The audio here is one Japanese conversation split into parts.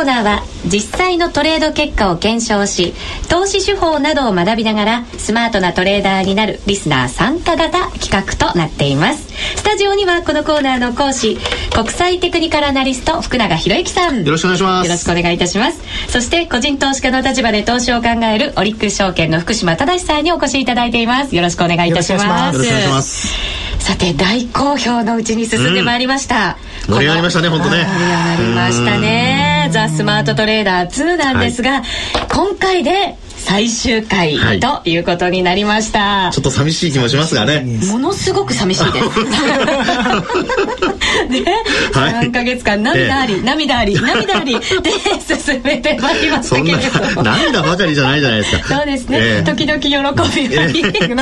ーナーは実際のトレード結果を検証し投資手法などを学びながらスマートなトレーダーになるリスナー参加型企画となっています。スタジオにはこのコーナーの講師国際テクニカルアナリスト福永博之さん。よろしくお願いします。よろしくお願いいたします。そして個人投資家の立場で投資を考えるオリックス証券の福島正さんにお越しいただいています。よろしくお願いいたします。よろしくお願いしますさて大好評のうちに進んでまいりました、うん、盛り上がりましたね本当ね。盛り上がりましたね。ザ・スマートトレーダー2なんですが、はい、今回で最終回ということになりました、はい、ちょっと寂しい気もしますがね。ものすごく寂しいです。ね、はい、3か月間涙あり、ええ、涙あり涙ありで進めてまいりましたけれど涙ばかりじゃないじゃないですか。そうですね、え、時々喜びな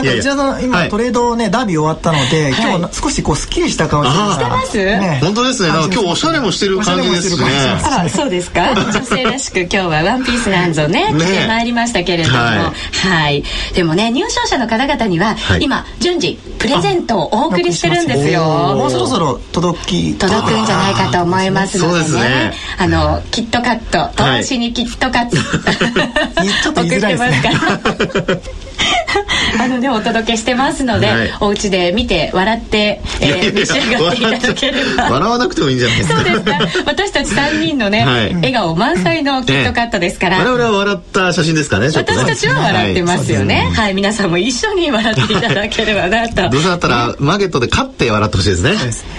んか内田さん今トレードねダービー終わったので、今日少しこうすっきりした顔してます、ね、本当ですね。今日おしゃれもしてる感じですね。あそうですか？女性らしく今日はワンピースなんぞね着てまいりましたけれども、はい、はい、でもね入賞者の方々には、はい、今順次プレゼントをお送りしてるんですよ。もうそろそろ届き届くんじゃないかと思いますのでね、ね、あのキットカット。投資にキットカット、はい、ちょっと言いづらいですね あのねお届けしてますので、はい、お家で見て笑って、えー、召し上がっていただければ。笑わなくてもいいんじゃないですか。そうですか私たち3人のね、はい、笑顔満載のキットカットですから、我々は笑った写真ですかね私たちは笑ってますよね、はい、皆さんも一緒に笑っていただければなと。どうせだったら、マーケットで勝って笑ってほしいですね。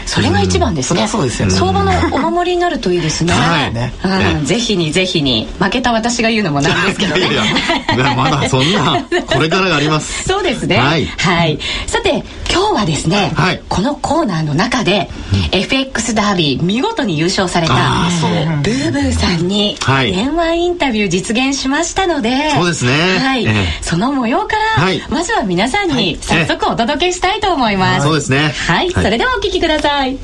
それが一番ですね、そうですよね。相場のお守りになるといいですね。はい、ぜひにぜひに。負けた私が言うのもなんですけどね。いやまだそんな これからがあります。そうですね。はい、はい、さて今日はですね、はい、このコーナーの中で、うん、FX ダービー見事に優勝されたブーブーさんに電話インタビュー実現しましたので、そうですね、はい。えー、その模様から、はい、まずは皆さんに早速お届けしたいと思います、そうですね。はい、それではお聞きください。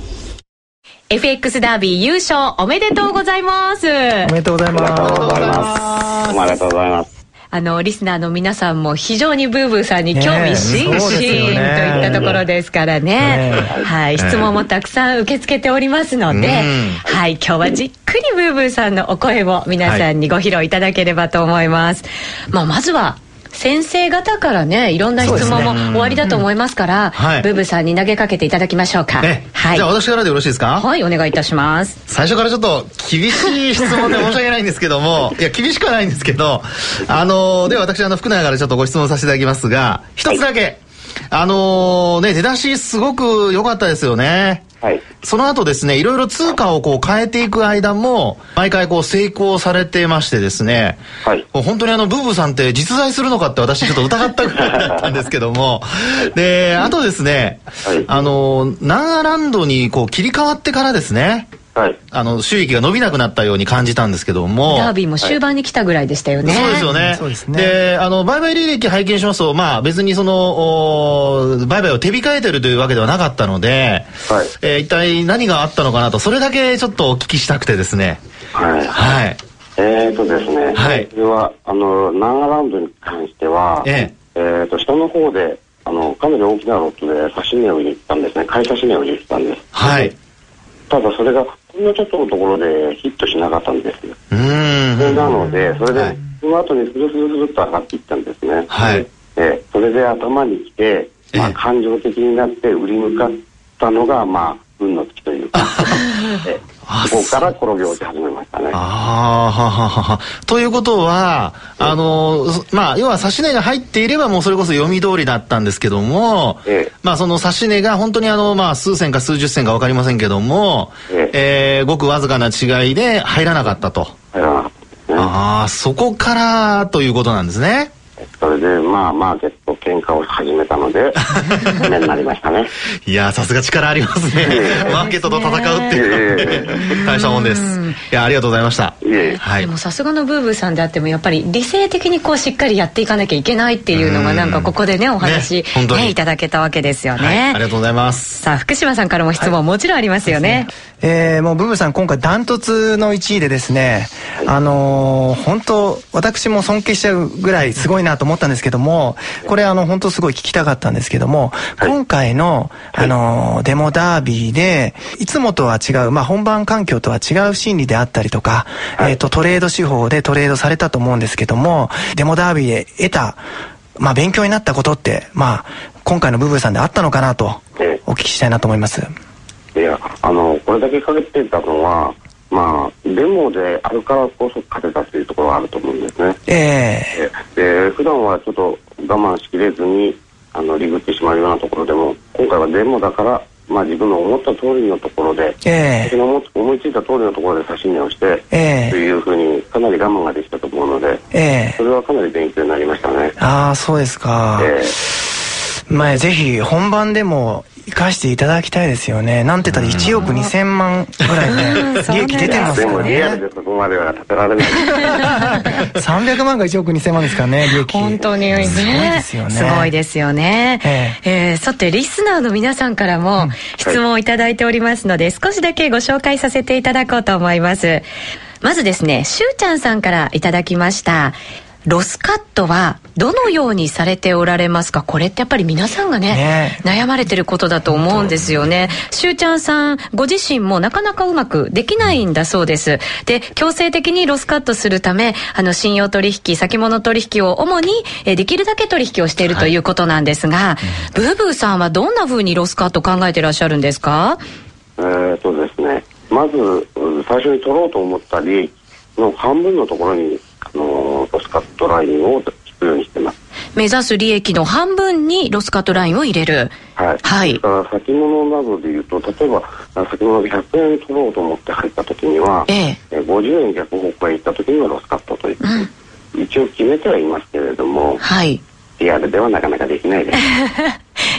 FX ダービー優勝おめでとうございます。おめでとうございます。おめでとうございますあのリスナーの皆さんも非常にブーブーさんに興味津々、といったところですからね、はい、質問もたくさん受け付けておりますので、はい、今日はじっくりブーブーさんのお声を皆さんにご披露いただければと思います。まあ、まずは先生方からねいろんな質問も終わりだと思いますから、はい、ブーブーさんに投げかけていただきましょうか、はい、じゃあ私からでよろしいですか？はいお願いいたします。最初からちょっと厳しい質問で申し訳ないんですけども いや厳しくはないんですけどあのでは私あの福永からちょっとご質問させていただきますが一つだけ、はい、あのね出だしすごく良かったですよねはい、その後ですね、いろいろ通貨をこう変えていく間も、毎回こう成功されてましてですね、はい、本当にあの、ブーブーさんって実在するのかって私ちょっと疑ったぐらいだったんですけども、で、あとですね、はい、あの、ナンアランドにこう切り替わってからですね、はい、あの収益が伸びなくなったように感じたんですけども。ダービーも終盤に来たぐらいでしたよね、はい、そうですよね。そうですね。であの売買履歴拝見しますとまあ別にその売買を手控えてるというわけではなかったので、はい。えー、一体何があったのかなとそれだけちょっとお聞きしたくてですね。はい、はい、えーとですね、はい、それはあのナンアラウンドに関してはええ。えーと下の方であのかなり大きなロットで指値を入れてたんですね。買い指値を入れてたんです。はい。ただそれがのちょっとのところでヒットしなかったんですよ。うんそれなので、それで、はい、その後にスルスルスルと上がっていったんですね。はい。えそれで頭にきて、まあ、感情的になって売り向かったのが、まあ、運の月というか、えここから転げ落ち始めましたね。あはははということは、あの、まあ、要は指し値が入っていればもうそれこそ読み通りだったんですけども、ええ、まあ、その指し値が本当にあの、まあ、数千か数十銭か分かりませんけども、えええー、ごくわずかな違いで入らなかったと。入らなかった、ね。ああ、そこからということなんですね。それでまあマーケ喧嘩を始めたので目になりましたね。いやさすが力ありますね。マーケットと戦うっていう。大したもんです。いやありがとうございました。はい、でもさすがのブーブーさんであってもやっぱり理性的にこうしっかりやっていかなきゃいけないっていうのがなんかここでねお話ねねいただけたわけですよね、はい、ありがとうございます。さあ福島さんからも質問もちろんありますよね、えー、もうブーブーさん今回ダントツの1位でですねあのー、本当私も尊敬しちゃうぐらいすごいなと思ったんですけどもこれあの本当すごい聞きたかったんですけども、はい、今回の、あの、デモダービーで、いつもとは違う、まあ、本番環境とは違う心理であったりとか、はい、えっ、と、トレード手法でトレードされたと思うんですけども、デモダービーで得た、まあ、勉強になったことって、まあ、今回のブブーさんであったのかなと、お聞きしたいなと思います。いや、あの、これだけかけてたのは、まあ、デモであるからこそ勝てたというところはあると思うんですね。ええ。ー、で、普段はちょっと我慢しきれずに、あの、リグってしまうようなところでも、今回はデモだから、まあ自分の思った通りのところで、えー、の思いついた通りのところで指し値をして、えー、というふうにかなり我慢ができたと思うので、えー、それはかなり勉強になりましたね。ああ、そうですか。えー、まあぜひ本番でも生かしていただきたいですよね。なんて言ったら1億2000万ぐらいね、利益出てますからね。でもリアルでそこまでは立てられない。300万が1億2000万ですからね、利益。本当にね。すごいですよね。すごいですよね。ええー、さて、リスナーの皆さんからも質問をいただいておりますので、少しだけご紹介させていただこうと思います。まずですね、しゅうちゃんさんからいただきました。ロスカットはどのようにされておられますか？これってやっぱり皆さんがね、ね。悩まれてることだと思うんですよね。しゅうちゃんさん、ご自身もなかなかうまくできないんだそうです。で、強制的にロスカットするため、あの、信用取引、先物取引を主に、えできるだけ取引をしているとい。うことなんですが、はい、ブーブーさんはどんなふうにロスカット考えてらっしゃるんですか？えー、とですね、まず、最初に取ろうと思った利益の半分のところにのロスカットラインを引くようにしてます。目指す利益の半分にロスカットラインを入れる。はい。はい。だから先物などで言うと、例えば先物で100円取ろうと思って入った時には、ええ、50円逆方向へ行った時にはロスカットという、うん、一応決めてはいますけれども、はい。リアルではなかなかできないです。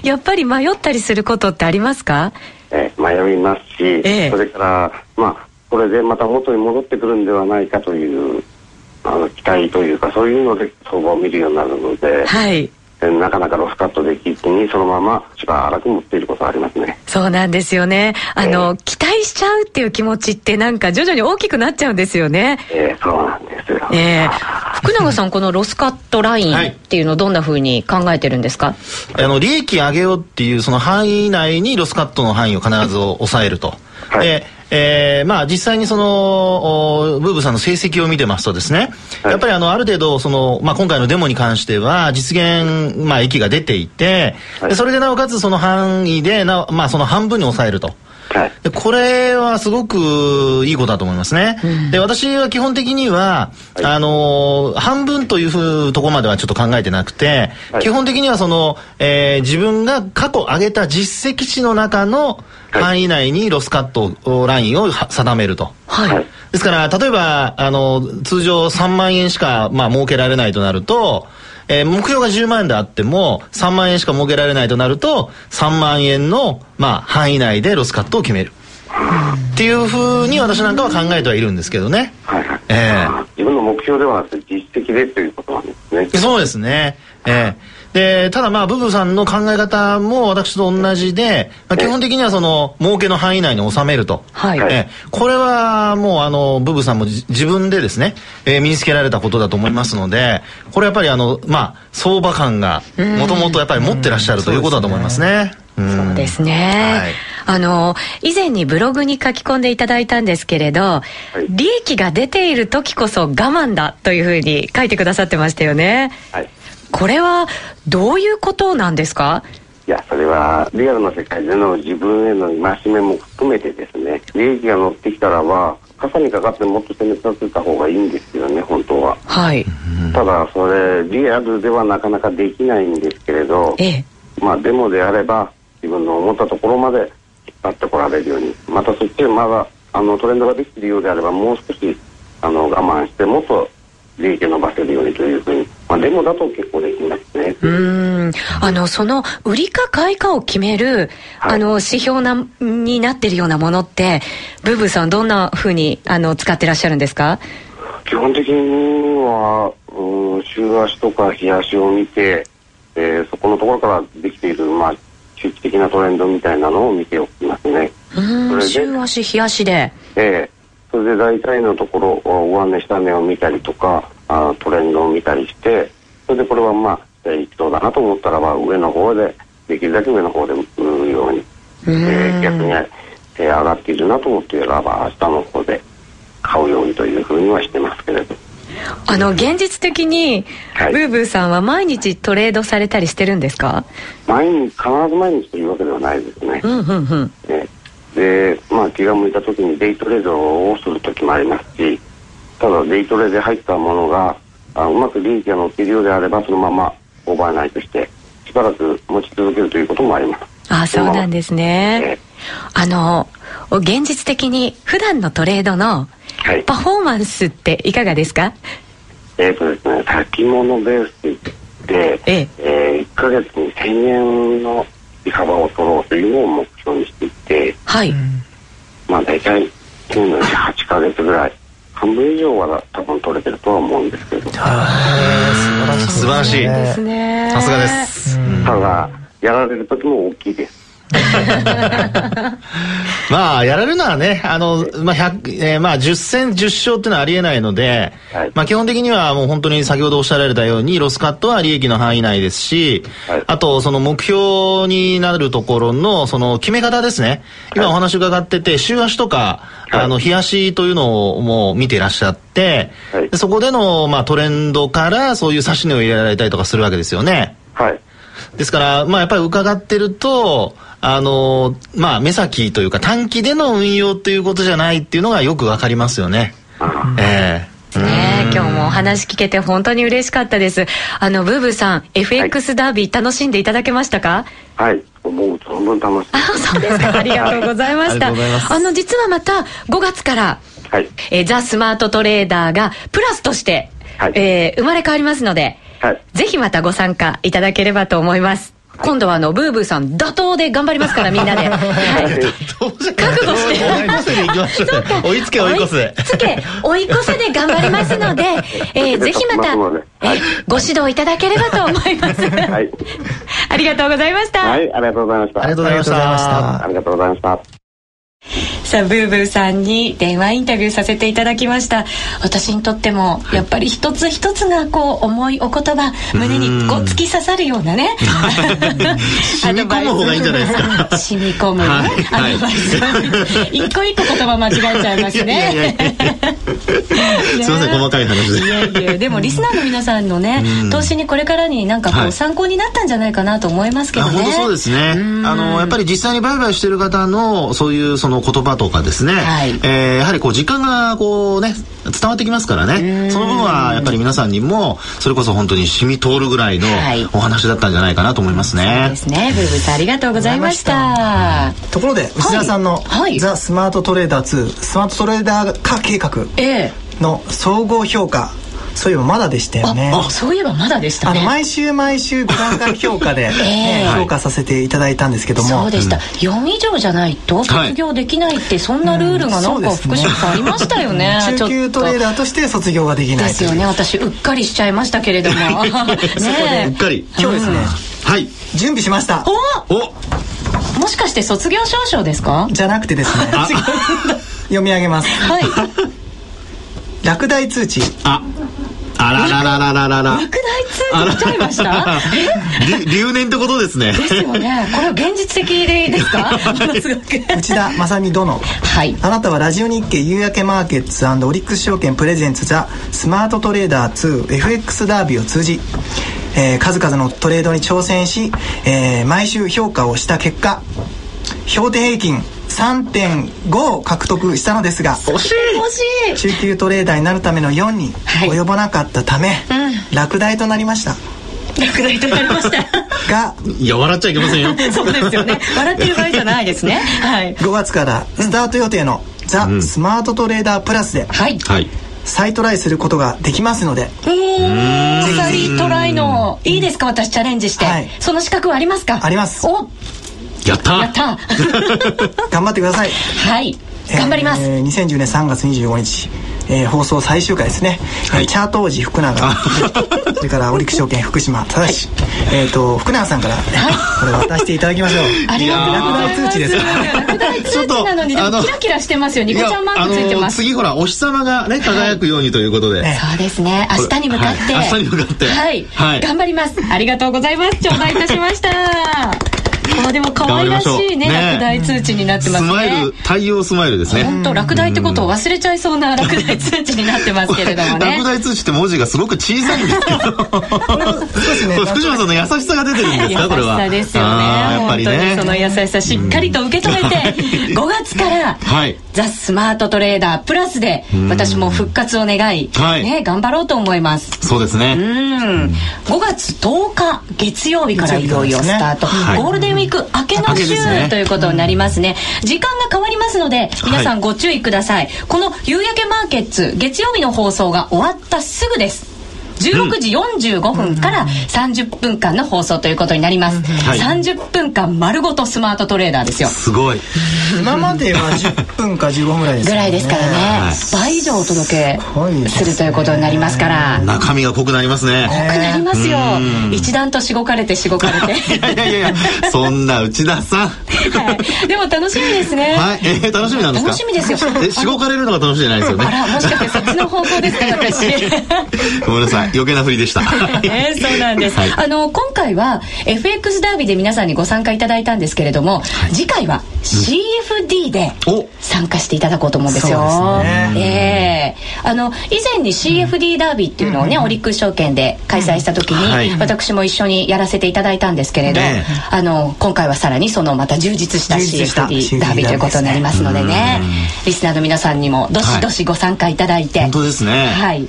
やっぱり迷ったりすることってありますか？え迷いますし、ええ、それからまあこれでまた元に戻ってくるんではないかというあの期待というかそういうので相場を見るようになるので、はい、なかなかロスカットできずにそのまましばらく持っていることはありますね。そうなんですよね。あの、えー、期待しちゃうっていう気持ちってなんか徐々に大きくなっちゃうんですよね。えー、そうなんですよ、えー、福永さんこのロスカットラインっていうのをどんなふうに考えてるんですか、はい、あの利益上げようっていうその範囲内にロスカットの範囲を必ず抑えると、はい、でえー、まあ実際にそのブーブさんの成績を見てますとですね、はい、やっぱりあのある程度その、まあ、今回のデモに関しては実現、まあ、益が出ていて、はい、それでなおかつその範囲でな、まあ、その半分に抑えると。はい、これはすごくいいことだと思いますね。うん、で私は基本的には、はい、あの半分というふうところまではちょっと考えてなくて、はい、基本的にはその、えー、自分が過去上げた実績値の中の範囲内にロスカットラインを定めると。はい。ですから、例えば、あの、通常3万円しか、まあ、儲けられないとなると、えー、目標が10万円であっても、3万円しか儲けられないとなると、3万円の、まあ、範囲内でロスカットを決める。っていうふうに私なんかは考えてはいるんですけどね。はいはい。えー、自分の目標ではなくて実績でということなんですね。そうですね。えーで、ただまあ、ブブさんの考え方も私と同じで、まあ、基本的にはその、儲けの範囲内に収めると。はい。えこれはもうあの、ブブさんも自分でですね、えー、身につけられたことだと思いますので、これやっぱりあの、まあ、相場感が、もともとやっぱり持ってらっしゃるということだと思いますね。そうですね、はい、あの以前にブログに書き込んでいただいたんですけれど、はい、利益が出ている時こそ我慢だというふうに書いてくださってましたよね。はいこれはどういうことなんですか？いや、それはリアルな世界での自分への戒めも含めてですね、利益が乗ってきたらば、傘にかかってもっと攻め立てた方がいいんですよね、本当は。はい。ただ、それ、リアルではなかなかできないんですけれど、ええ、まあ、デモであれば、自分の思ったところまで引っ張ってこられるように、またそっちでまだ、あの、トレンドができているようであれば、もう少し、あの、我慢して、もっと利益を伸ばせるようにというふうに、まあ、デモだと結構できますね。うんあのその売りか買いかを決める、はい、あの指標なになってるようなものってブーブーさんどんなふうにあの使ってらっしゃるんですか？基本的にはうん週足とか日足を見て、えー、そこのところからできている、まあ、周期的なトレンドみたいなのを見ておきますね。うん週足日足で。ええーそれで大体のところ上値下値を見たりとかあトレンドを見たりしてそれでこれはまあいきそうだなと思ったらば上の方でできるだけ上の方で売るように、えー、逆に、えー、上がっているなと思っていれば明日の方で買うようにというふうにはしてますけれど。あの現実的に、はい、ブーブーさんは毎日トレードされたりしてるんですか？毎日必ず毎日というわけではないですね。うんうんうんねでまあ気が向いた時にデイトレードをする時もありますしただデイトレで入ったものがあうまく利益が乗っているようであればそのままオーバーナイトしてしばらく持ち続けるということもあります。あそうなんですね、あの現実的に普段のトレードのパフォーマンスっていかがですか、えっ、ー、とですね先物ベースで、ええ。えー、1か月に1000円の利幅を取ろうというのを目標にしていてはい。まあ大体年のうち8か月ぐらい。半分以上は多分取れてるとは思うんですけど。素晴らしい。ですね。さすがです。ただやられる時も大きいです まあ、やられるのはね、あの、まあ、百、えー、まあ、10戦10勝っていうのはありえないので、はい、まあ、基本的にはもう本当に先ほどおっしゃられたように、ロスカットは利益の範囲内ですし、はい、あと、その目標になるところの、その決め方ですね。今お話伺ってて、週足とか、あの、日足というのをもう見ていらっしゃって、そこでの、まあ、トレンドから、そういう指し値を入れられたりとかするわけですよね。はい。ですから、まあ、やっぱり伺ってると、あのまあ、目先というか短期での運用ということじゃないっていうのがよくわかりますよね。ええー、ね今日もお話聞けて本当に嬉しかったです。あの、ブーブーさん、FX ダービー楽しんでいただけましたか？はい。もう存分楽しあ、そうですか。ありがとうございました。あの、実はまた5月から、はい、えー、ザ・スマートトレーダーがプラスとして、はい、えー、生まれ変わりますので、はい、ぜひまたご参加いただければと思います。今度はあのブーブーさん打倒で頑張りますからみんなで、はい、覚悟して。追いつけ追い越せ追いつけ追い越せで頑張りますので、えー、ぜひまた、えご指導いただければと思います、はい、ありがとうございました。はいありがとうございました。ありがとうございました。ありがとうございましたさあブーブーさんに電話インタビューさせていただきました。私にとってもやっぱり一つ一つがこう重いお言葉胸にこう突き刺さるようなね 染み込む方がいいんじゃないですか。染み込むね、はい、アドバイス。一個一個言葉間違えちゃいますね。すいません細かい話で。いやいやでもリスナーの皆さんのね投資にこれからになんかこう参考になったんじゃないかなと思いますけどね、本当そうですね。あのやっぱり実際に売買してる方のそういうその言葉とかですね、はい、えー、やはりこう時間がこうね伝わってきますからね。その分はやっぱり皆さんにもそれこそ本当に染み通るぐらいのお話だったんじゃないかなと思いますね、はい、そうですね。ブーブーさんありがとうございました。ところで内田さんの、はい、ザ・スマートトレーダー2スマートトレーダー化計画の総合評価、ええそういえばまだでしたよね。あそういえばまだでしたね。あの毎週毎週5段階評価で、えー、評価させていただいたんですけども。そうでした、うん、4以上じゃないと卒業できないって、そんなルールがなんか福島さんありましたよね。中級トレーダーとして卒業ができないですよね私うっかりしちゃいましたけれども。ねうっかり。今日ですね、はい。準備しました。お！お！もしかして卒業証書ですか？じゃなくてですね。読み上げます。はい。落第通知。ああららららららら。落第通知来ちゃいました？留年ってことですね。ですよね。これは現実的でですか？内田正美殿。はい。あなたはラジオ日経夕焼けマーケッツオリックス証券プレゼンツザスマートトレーダー 2FX ダービーを通じ、えー、数々のトレードに挑戦し、えー、毎週評価をした結果、標定平均3.5を獲得したのですが惜しい。惜しい。中級トレーダーになるための4に及ばなかったため、はいうん、落第となりました。落第となりました。がいや笑っちゃいけませんよ。そうですよね。笑ってる場合じゃないですね、はい、5月からスタート予定の、うん、ザ・スマートトレーダープラスで、はい、はい。再トライすることができますので。おお再トライのいいですか？私チャレンジして、はい、その資格はありますか？あります。おやった。やった。頑張ってください。はい。頑張ります、えー、2010年3月25日。えー、放送最終回ですね、はい、チャート王子福永。それからオリック証券福島。正し、えっ、ー、と福永さんから、ね、これ渡していただきましょう。ありがとうございます通知です。落第通知なのにでもキラキラしてますよ。ニコちゃんマークついてます。次ほらお日様がね輝くようにということで、はい、そうですね。明日に向かって、はい、明日に向かって。はい、はい、頑張ります。ありがとうございます。頂戴いたしましたあでも可愛らしいね落第通知になってますね。スマイル太陽スマイルですね。本当落第ってことを忘れちゃいそうな落第通知になってますけれどもね。落第通知って文字がすごく小さいんですけど福島さんの優しさが出てるんですかこれは優しさですよねやっぱりね。その優しさしっかりと受け止めて 5月からザ・スマートトレーダープラスで私も復活を願い、ね、頑張ろうと思います。そうですね。うん。5月10日月曜日からいよいよスタート、ゴールデンウィ明けの週ということになりますね。時間が変わりますので皆さんご注意ください、この夕焼けマーケッツ月曜日の放送が終わったすぐです16時45分から30分間の放送ということになります、はい、30分間丸ごとスマートトレーダーですよ。すごい。今までは 10分か15分ぐらいです、ね、ぐらいですからね、はい、倍以上お届けするということになりますから。中身が濃くなりますね。濃くなりますよ。一段としごかれてしごかれて。いやいやいや。そんな内田さん、はい、でも楽しみですね。はい、えー、楽しみなんですか？楽しみですよ。えしごかれるのが楽しみじゃないですよね。あらもしかしてそっちの方向ですか私。ごめんなさい余計なふりでした。えー、そうなんです、はい、あの今回は FX ダービーで皆さんにご参加いただいたんですけれども、はい、次回は CFD で参加していただこうと思うんですよ。すね、えー、あの以前に CFD ダービーっていうのをね、うん、オリックス証券で開催した時に、はい、私も一緒にやらせていただいたんですけれど、ね、あの今回はさらにそのまた充実した CFD ダービーということになりますのでね、リスナーの皆さんにもどしどしご参加いただいて、本当ですね。はい、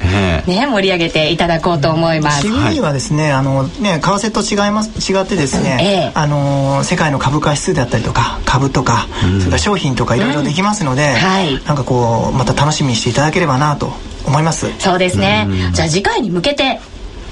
ね盛り上げていただこうと思います。CFD はですね、あのね為替と違います違ってですね、えー、あの世界の株価指数であったりとか株とか、うん、それから商品とかいろいろできますので、うん。はい、なんかこうまた楽しみにしていただければなと思います。そうですね、うん、じゃあ次回に向けて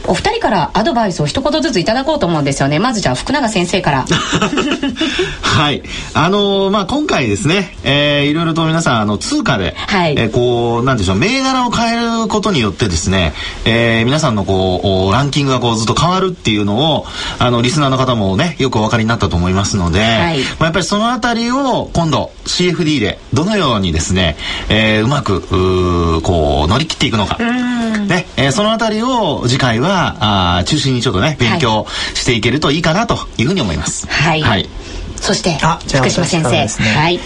お二人からアドバイスを一言ずついただこうと思うんですよね。まずじゃあ福永先生から。はい。あのー、まあ今回ですね、えー、いろいろと皆さんあの通貨で、はい、えー、こうなんでしょう銘柄を変えることによってですね、えー、皆さんのこうランキングがこうずっと変わるっていうのをあのリスナーの方もねよくお分かりになったと思いますので、はい、まあ、やっぱりそのあたりを今度 CFD でどのようにですね、えー、うまくうこう乗り切っていくのか、ねえー、そのあたりを次回はあ中心にちょっとね勉強していけるといいかなというふうに思います。はい、はい、そして福島先生、ね、はい。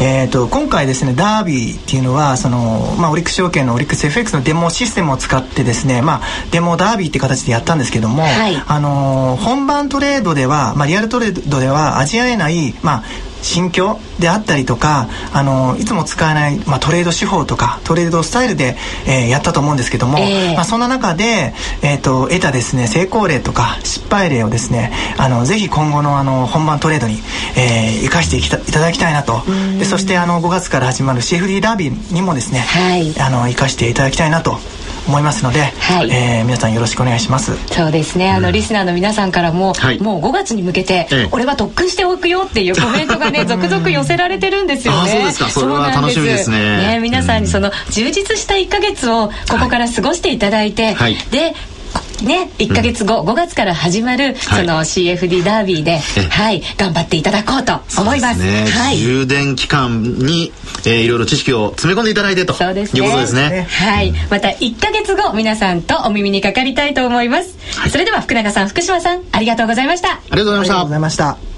えーと、今回ですねダービーっていうのはその、まあ、オリックス証券のオリックス FX のデモシステムを使ってですね、まあ、デモダービーっていう形でやったんですけども、はい、あの本番トレードでは、まあ、リアルトレードでは味わえない、まあ、心境であったりとかあのいつも使えない、まあ、トレード手法とかトレードスタイルで、えー、やったと思うんですけども、えー、まあ、そんな中で、えーと、得たですね成功例とか失敗例をですねあのぜひ今後のあの本番トレードに、えー、生かしていたいただきたいなと。でそしてあの5月から始まる CFD ダービーにもですね、はい、あの生かしていただきたいなと思いますので、はい、えー、皆さんよろしくお願いします。そうですね。あの、うん、リスナーの皆さんからも、はい、もう5月に向けて、ええ、俺は特訓しておくよっていうコメントがね 続々寄せられてるんですよね。そうですか。それは楽しみですね。ね皆さんにその充実した1か月をここから過ごしていただいて、はい、でね、1か月後、うん、5月から始まる、その CFD ダービーで、はい、頑張っていただこうと思います。すね、はい、充電期間に、えー、いろいろ知識を詰め込んでいただいてとそうです、ね、いうことですね。はい、また1か月後、皆さんとお耳にかかりたいと思います。はい、それでは福永さん、福島さん、ありがとうございました。ありがとうございました。ありがとうございました。